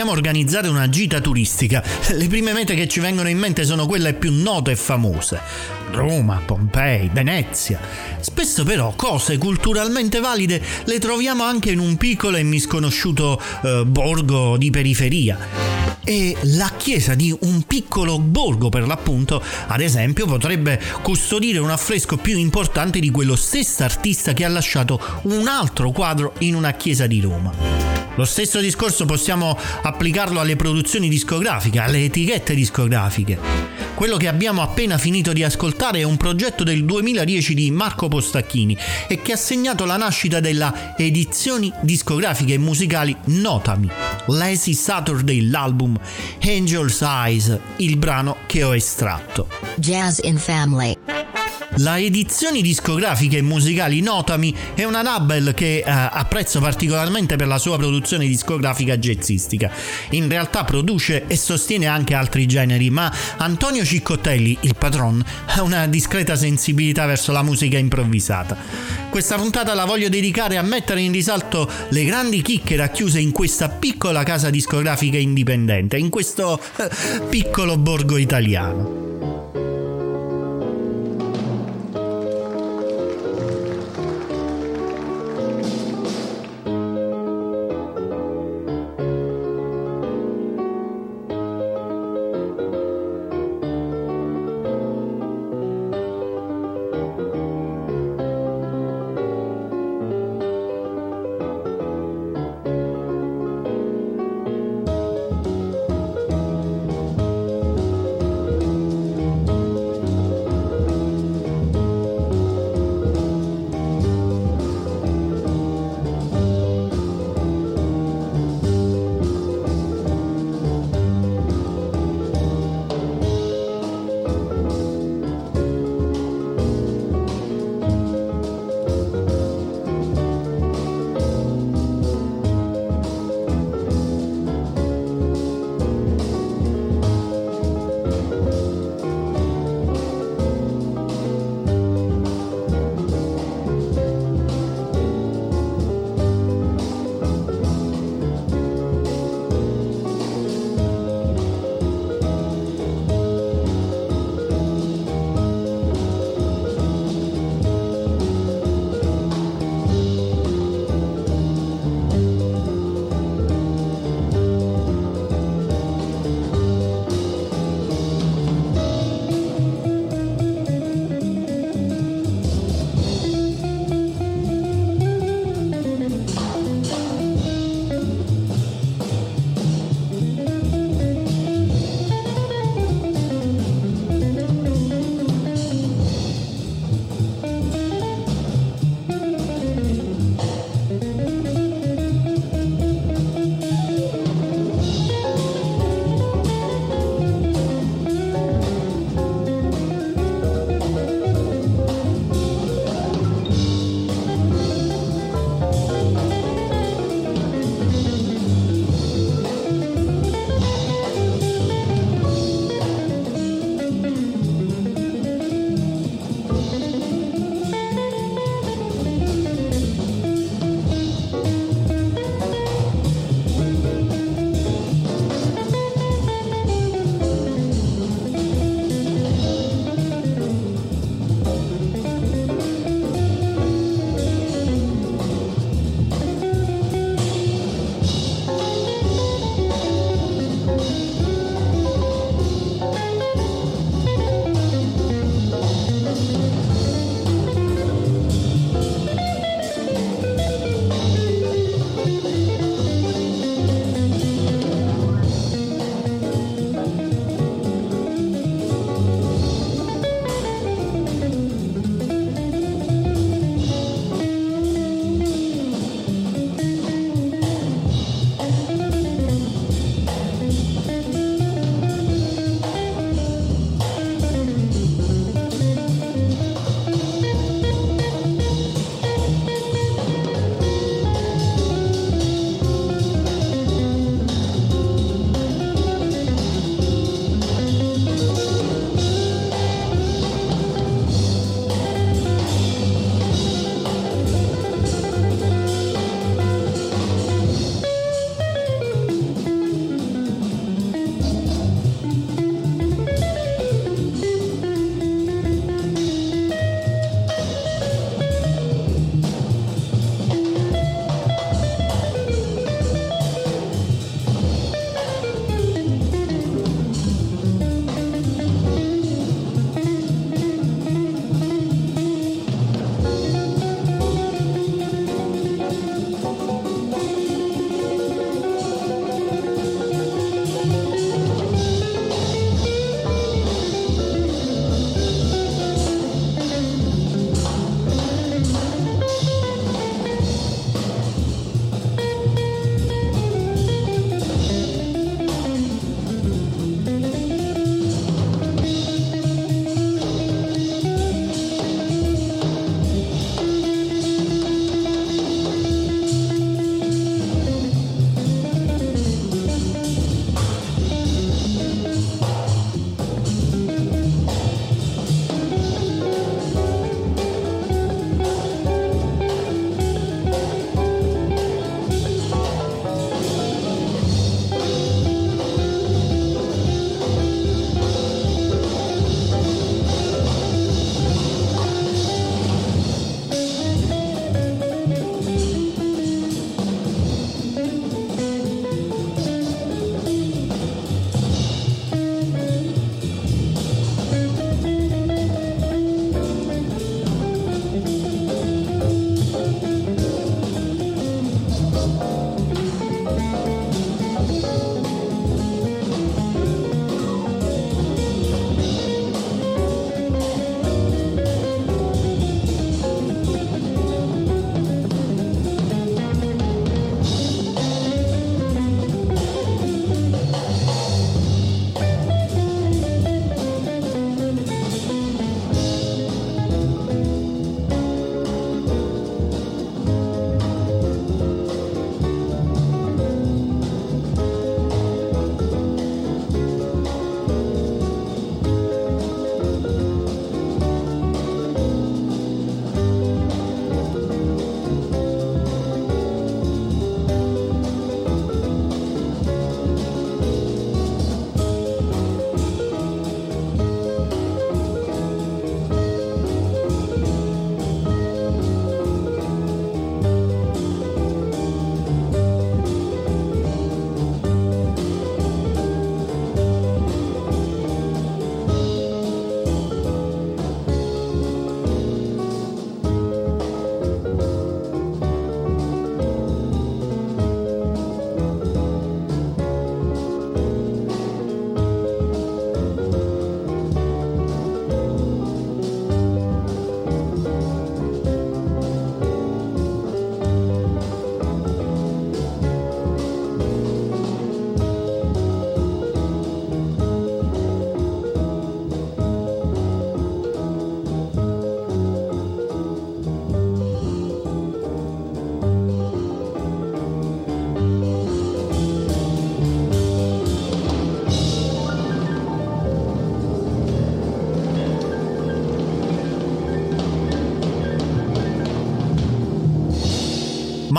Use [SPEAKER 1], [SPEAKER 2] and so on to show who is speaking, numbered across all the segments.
[SPEAKER 1] Vogliamo organizzare una gita turistica, le prime mete che ci vengono in mente sono quelle più note e famose. Roma, Pompei, Venezia. Spesso però cose culturalmente valide le troviamo anche in un piccolo e misconosciuto eh, borgo di periferia e la chiesa di un piccolo borgo per l'appunto, ad esempio, potrebbe custodire un affresco più importante di quello stesso artista che ha lasciato un altro quadro in una chiesa di Roma. Lo stesso discorso possiamo applicarlo alle produzioni discografiche, alle etichette discografiche. Quello che abbiamo appena finito di ascoltare è un progetto del 2010 di Marco Postacchini e che ha segnato la nascita della edizioni discografiche e musicali Notami, Lazy Saturday, l'album Angel's Eyes, il brano che ho estratto.
[SPEAKER 2] Jazz in Family.
[SPEAKER 1] La edizioni discografiche e musicali Notami è una label che eh, apprezzo particolarmente per la sua produzione discografica jazzistica. In realtà produce e sostiene anche altri generi, ma Antonio Ciccottelli, il patron, ha una discreta sensibilità verso la musica improvvisata. Questa puntata la voglio dedicare a mettere in risalto le grandi chicche racchiuse in questa piccola casa discografica indipendente, in questo eh, piccolo borgo italiano.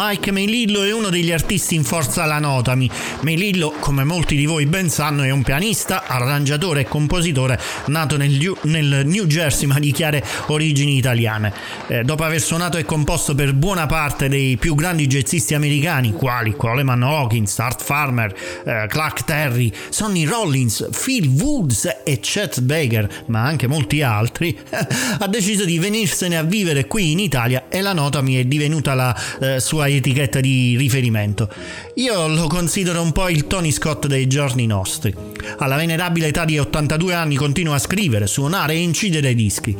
[SPEAKER 1] Mike Melillo è uno degli artisti in forza alla notami. Melillo, come molti di voi ben sanno, è un pianista, arrangiatore e compositore nato nel, New Jersey ma di chiare origini italiane. Eh, dopo aver suonato e composto per buona parte dei più grandi jazzisti americani, quali Coleman Hawkins, Art Farmer, eh, Clark Terry, Sonny Rollins, Phil Woods e Chet Baker, ma anche molti altri, ha deciso di venirsene a vivere qui in Italia e la notami è divenuta la eh, sua sua etichetta di riferimento. Io lo considero un po' il Tony Scott dei giorni nostri. Alla venerabile età di 82 anni continua a scrivere, suonare e incidere dischi.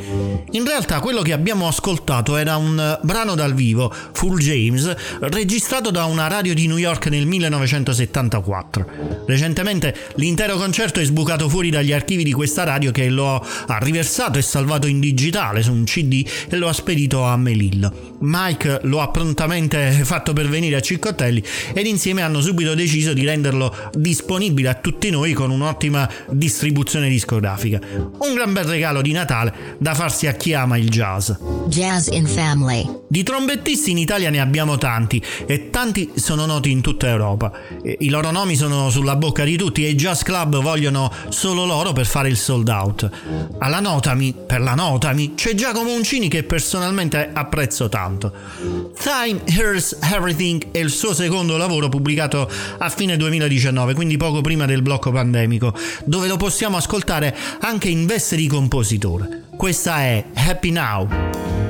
[SPEAKER 1] In realtà quello che abbiamo ascoltato era un brano dal vivo, Full James, registrato da una radio di New York nel 1974. Recentemente l'intero concerto è sbucato fuori dagli archivi di questa radio che lo ha riversato e salvato in digitale su un CD e lo ha spedito a Melillo. Mike lo ha prontamente fatto pervenire a Ciccottelli ed insieme hanno subito deciso di renderlo disponibile a tutti noi con un'ottima distribuzione discografica. Un gran bel regalo di Natale da farsi a chi ama il jazz.
[SPEAKER 2] Jazz in Family.
[SPEAKER 1] Di trombettisti in Italia ne abbiamo tanti e tanti sono noti in tutta Europa. I loro nomi sono sulla bocca di tutti e i jazz club vogliono solo loro per fare il sold out. Alla Notami, per la Notami, c'è Giacomo Uncini che personalmente apprezzo tanto. Time Hears Everything è il suo secondo lavoro pubblicato a fine 2019, quindi poco prima del blocco pandemico, dove lo possiamo ascoltare anche in veste di compositore. Questa è Happy Now.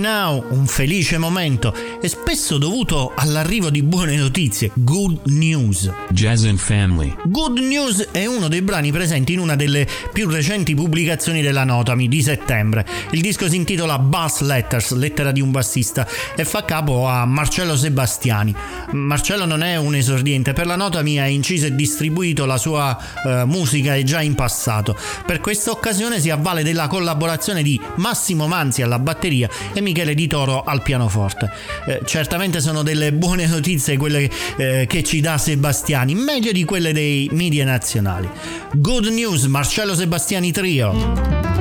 [SPEAKER 1] Now, un felice momento, è spesso dovuto all'arrivo di buone notizie, good news.
[SPEAKER 3] Jazz and Family.
[SPEAKER 1] Good News è uno dei brani presenti in una delle più recenti pubblicazioni della Notami di settembre. Il disco si intitola Bass Letters, lettera di un bassista, e fa capo a Marcello Sebastiani. Marcello non è un esordiente, per la Notami ha inciso e distribuito la sua eh, musica già in passato. Per questa occasione si avvale della collaborazione di Massimo Manzi alla batteria e Michele Di Toro al pianoforte. Eh, certamente sono delle buone notizie quelle eh, che ci dà Sebastiani, meglio di quelle dei media nazionali. Good news, Marcello Sebastiani Trio.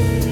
[SPEAKER 1] you.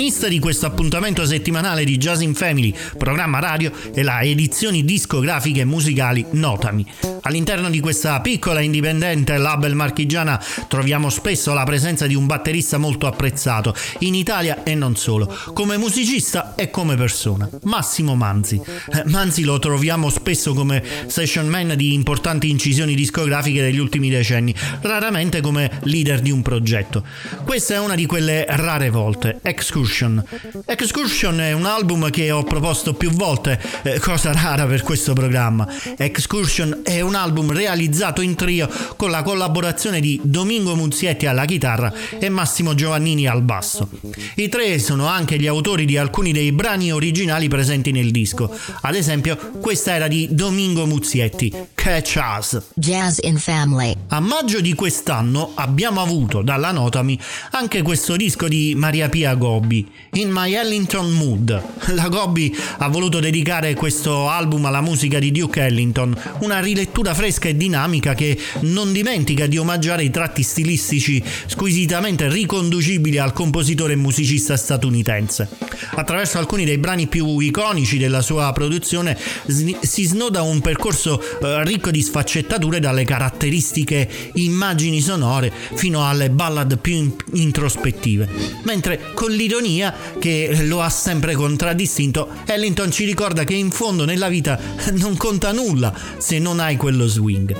[SPEAKER 1] Protagonista di questo appuntamento settimanale di Jazz in Family, programma radio, è la edizioni discografiche e musicali Notami. All'interno di questa piccola indipendente label marchigiana troviamo spesso la presenza di un batterista molto apprezzato, in Italia e non solo, come musicista e come persona, Massimo Manzi. Eh, Manzi lo troviamo spesso come session man di importanti incisioni discografiche degli ultimi decenni, raramente come leader di un progetto. Questa è una di quelle rare volte, Excursion. Excursion è un album che ho proposto più volte, eh, cosa rara per questo programma. Excursion è un un album realizzato in trio con la collaborazione di Domingo Muzietti alla chitarra e Massimo Giovannini al basso. I tre sono anche gli autori di alcuni dei brani originali presenti nel disco. Ad esempio, questa era di Domingo Muzietti, Catch Us.
[SPEAKER 2] Jazz in Family.
[SPEAKER 1] A maggio di quest'anno abbiamo avuto dalla Notami anche questo disco di Maria Pia Gobbi, In My Ellington Mood. La Gobbi ha voluto dedicare questo album alla musica di Duke Ellington, una rilettura scrittura fresca e dinamica che non dimentica di omaggiare i tratti stilistici squisitamente riconducibili al compositore e musicista statunitense. Attraverso alcuni dei brani più iconici della sua produzione si snoda un percorso eh, ricco di sfaccettature dalle caratteristiche immagini sonore fino alle ballad più introspettive. Mentre con l'ironia che lo ha sempre contraddistinto, Ellington ci ricorda che in fondo nella vita non conta nulla se non hai quello swing.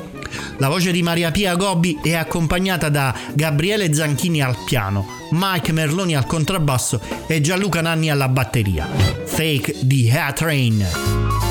[SPEAKER 1] La voce di Maria Pia Gobbi è accompagnata da Gabriele Zanchini al piano, Mike Merloni al contrabbasso e Gianluca Nanni alla batteria. Fake di Hair Train.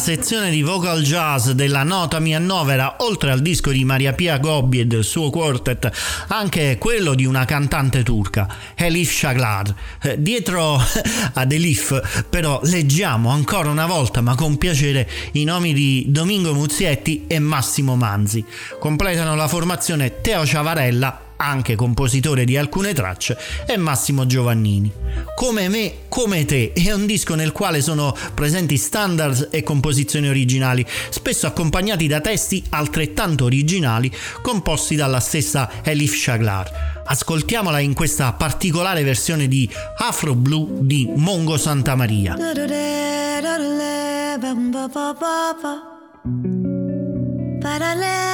[SPEAKER 4] Sezione di vocal jazz della nota mi annovera, oltre al disco di Maria Pia Gobbi e del suo quartet, anche quello di una cantante turca, Elif Shaglar. Eh, dietro ad Elif, però, leggiamo ancora una volta, ma con piacere, i nomi di Domingo Muzietti e Massimo Manzi. Completano la formazione Teo Ciavarella anche compositore di alcune tracce, è Massimo Giovannini. Come me, come te, è un disco nel quale sono presenti standards e composizioni originali, spesso accompagnati da testi altrettanto originali composti dalla stessa Elif Shaglar. Ascoltiamola in questa particolare versione di Afro Blue di Mongo Santa Maria. da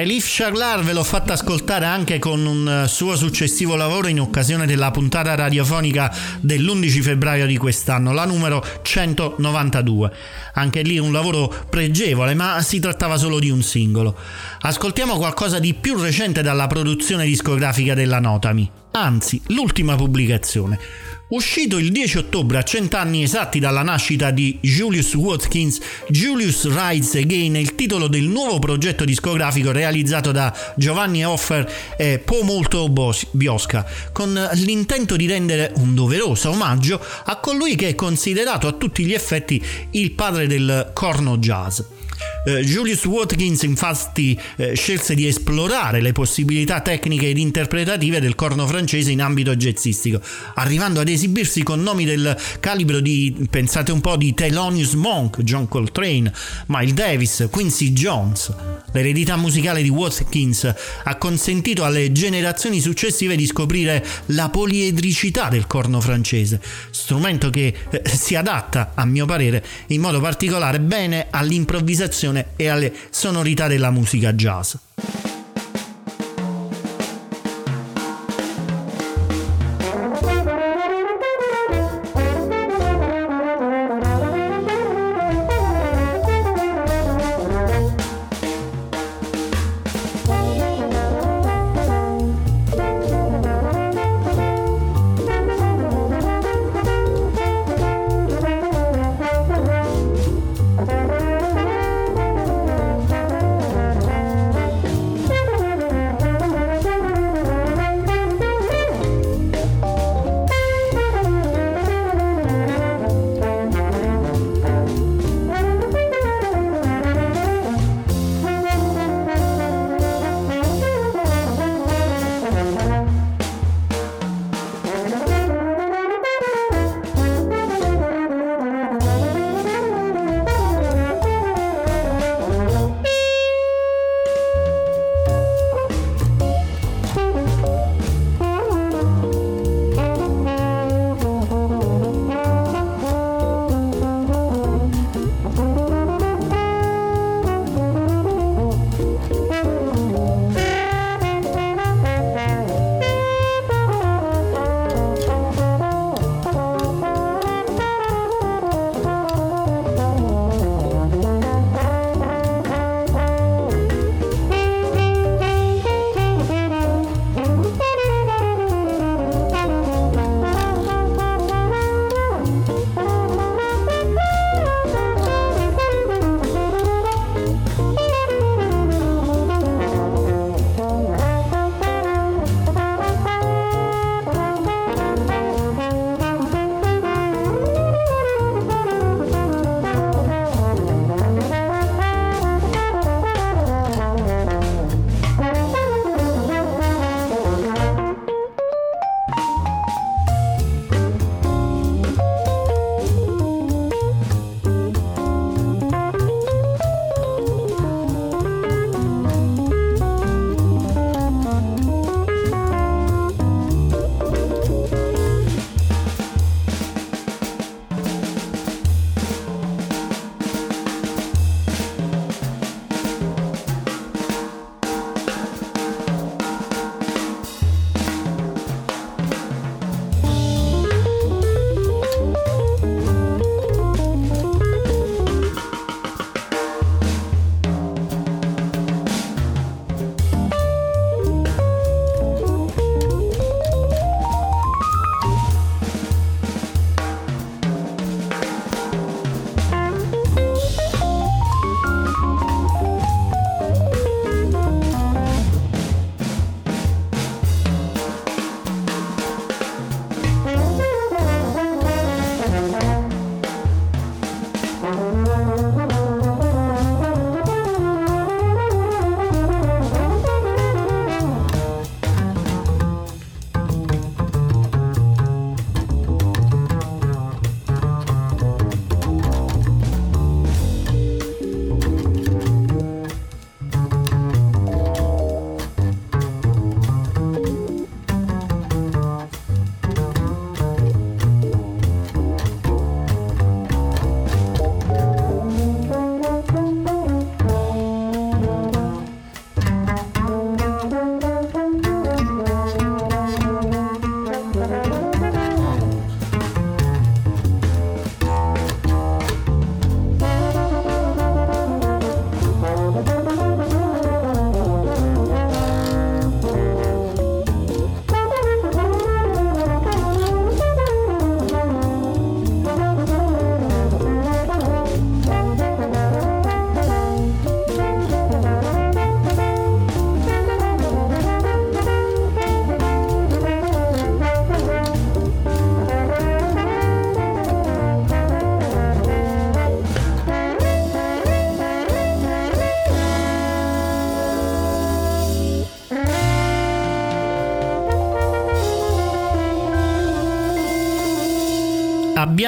[SPEAKER 1] Elif Charlar ve l'ho fatta ascoltare anche con un eh, suo successivo lavoro in occasione della puntata radiofonica dell'11 febbraio di quest'anno, la numero 192. Anche lì un lavoro pregevole, ma si trattava solo di un singolo. Ascoltiamo qualcosa di più recente dalla produzione discografica della Notami, anzi l'ultima pubblicazione. Uscito il 10 ottobre a cent'anni esatti dalla nascita di Julius Watkins, Julius Rides Again è il titolo del nuovo progetto discografico realizzato da Giovanni Hoffer e Po Molto Biosca, con l'intento di rendere un doveroso omaggio a colui che è considerato a tutti gli effetti il padre del corno jazz. Eh, Julius Watkins infatti eh, scelse di esplorare le possibilità tecniche ed interpretative del corno francese in ambito jazzistico, arrivando ad esibirsi con nomi del calibro di, pensate un po', di Thelonious Monk, John Coltrane, Miles Davis, Quincy Jones. L'eredità musicale di Watkins ha consentito alle generazioni successive di scoprire la poliedricità del corno francese, strumento che eh, si adatta, a mio parere, in modo particolare bene all'improvvisazione e alle sonorità della musica jazz.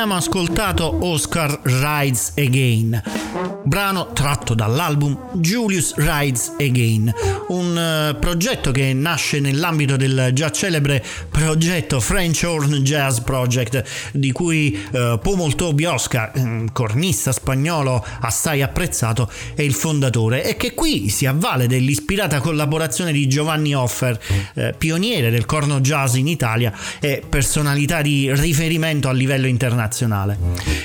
[SPEAKER 1] Abbiamo ascoltato Oscar Rides Again, brano tratto dall'album Julius Rides Again, un uh, progetto che nasce nell'ambito del già celebre progetto French Horn Jazz Project, di cui uh, Pomolto Biosca, um, cornista spagnolo assai apprezzato, è il fondatore e che qui si avvale dell'ispirata collaborazione di Giovanni Offer, uh, pioniere del corno jazz in Italia e personalità di riferimento a livello internazionale.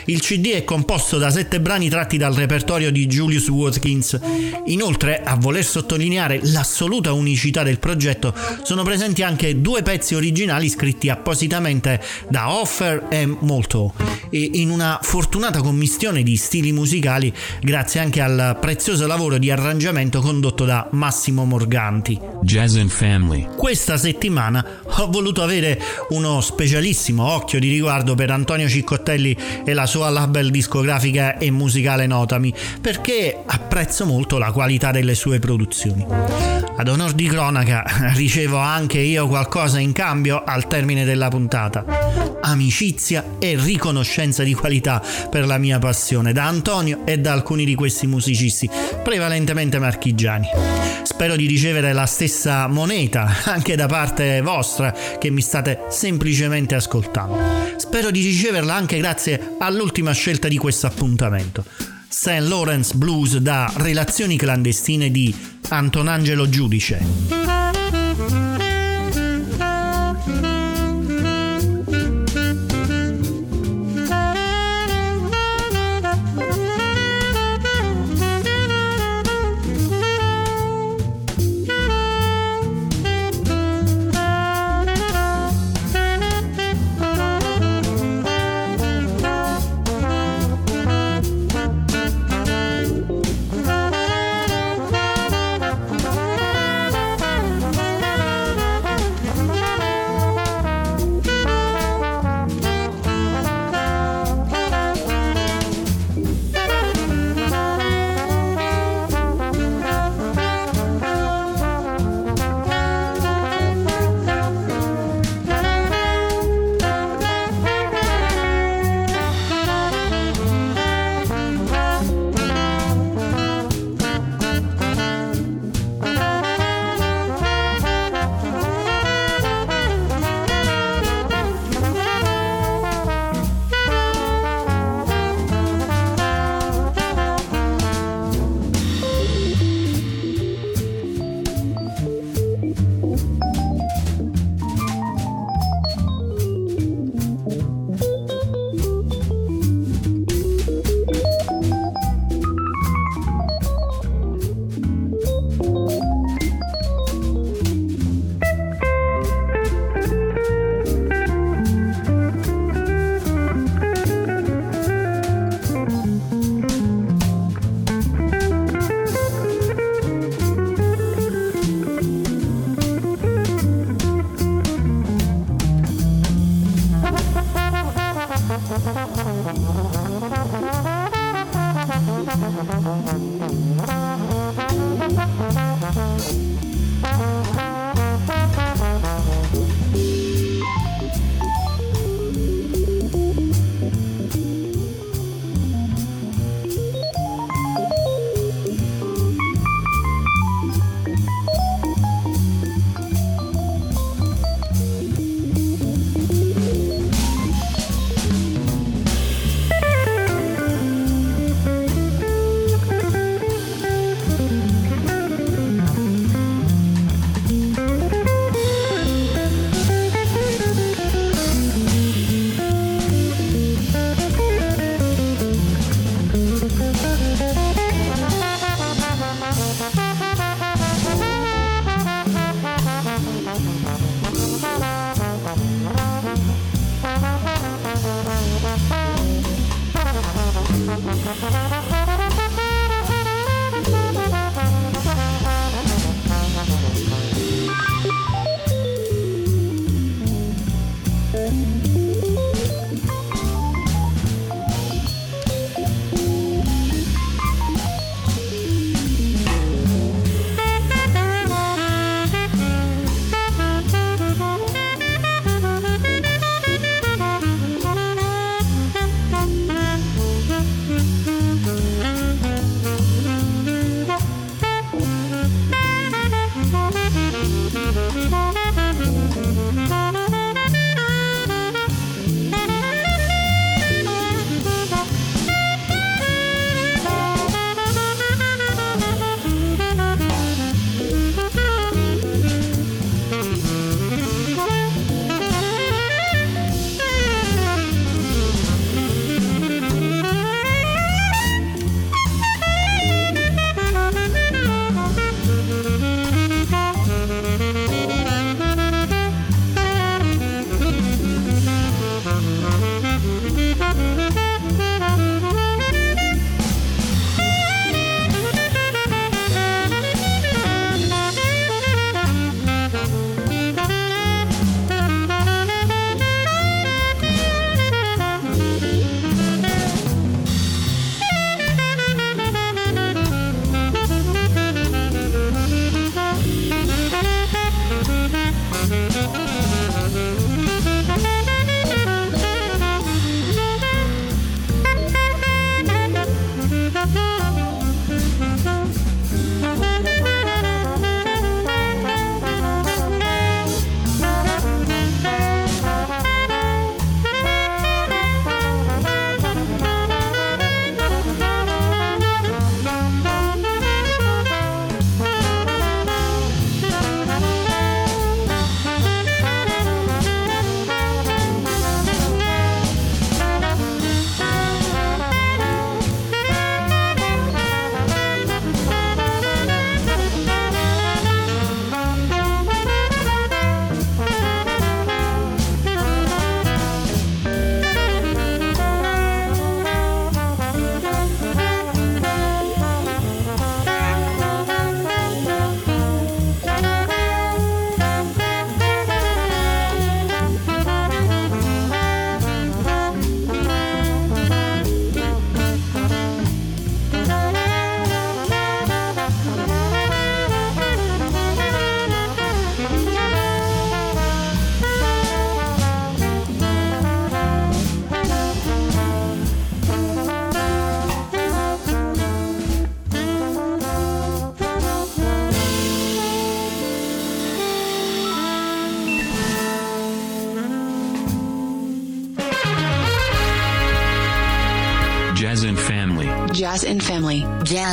[SPEAKER 1] Il CD è composto da sette brani tratti dal repertorio di Julius Watkins. Inoltre, a voler sottolineare l'assoluta unicità del progetto, sono presenti anche due pezzi originali scritti appositamente da Offer e Molto, e in una fortunata commistione di stili musicali grazie anche al prezioso lavoro di arrangiamento condotto da Massimo Morganti.
[SPEAKER 3] Jazz and Family.
[SPEAKER 1] Questa settimana ho voluto avere uno specialissimo occhio di riguardo per Antonio Ciccottelli e la sua label discografica e musicale Notami, perché apprezzo molto la qualità delle sue produzioni. Ad onor di cronaca ricevo anche io qualcosa in cambio al termine della puntata. Amicizia e riconoscenza di qualità per la mia passione da Antonio e da alcuni di questi musicisti, prevalentemente marchigiani. Spero di ricevere la stessa moneta anche da parte vostra che mi state semplicemente ascoltando. Spero di riceverla anche grazie all'ultima scelta di questo appuntamento. St. Lawrence Blues da Relazioni clandestine di Antonangelo Giudice.